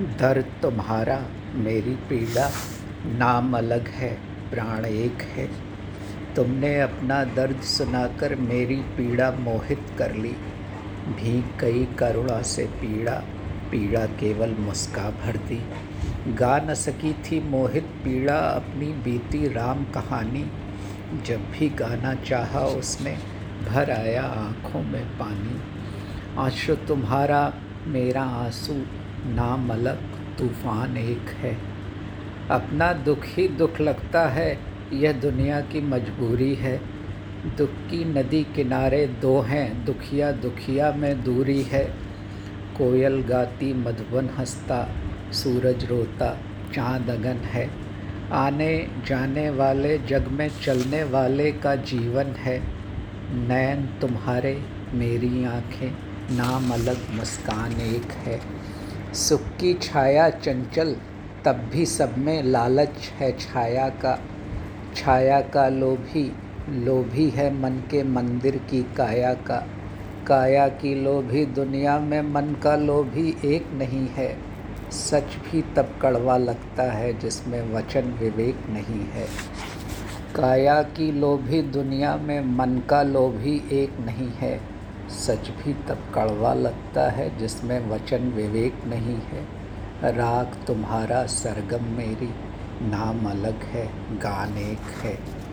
दर्द तुम्हारा, मेरी पीड़ा नाम अलग है, प्राण एक है। तुमने अपना दर्द सुनाकर मेरी पीड़ा मोहित कर ली। भीग गई करुणा से पीड़ा पीड़ा केवल मुस्का भर दी। गा न सकी थी मोहित पीड़ा अपनी बीती राम कहानी। जब भी गाना चाहा उसने भर आया आँखों में पानी। आँसू तुम्हारा मेरा आँसू नाम अलग तूफ़ान एक है। अपना दुख ही दुख लगता है, यह दुनिया की मजबूरी है। दुख की नदी किनारे दो हैं, दुखिया दुखिया में दूरी है। कोयल गाती मधुबन हंसता, सूरज रोता, चाँद अगन है। आने जाने वाले, जग में चलने वाले का जीवन है। नैन तुम्हारे, मेरी आँखें। नाम अलग मुस्कान एक है। सुख की छाया चंचल, तब भी सब में लालच है। छाया का छाया का लोभी लोभी है मन के मंदिर की काया का। काया की लोभी दुनिया में मन का लोभी एक नहीं है। सच भी तब कड़वा लगता है जिसमें वचन विवेक नहीं है। काया की लोभी दुनिया में मन का लोभी एक नहीं है। सच भी तब कड़वा लगता है जिसमें वचन विवेक नहीं है। राग तुम्हारा सरगम मेरी, नाम अलग है गान एक है।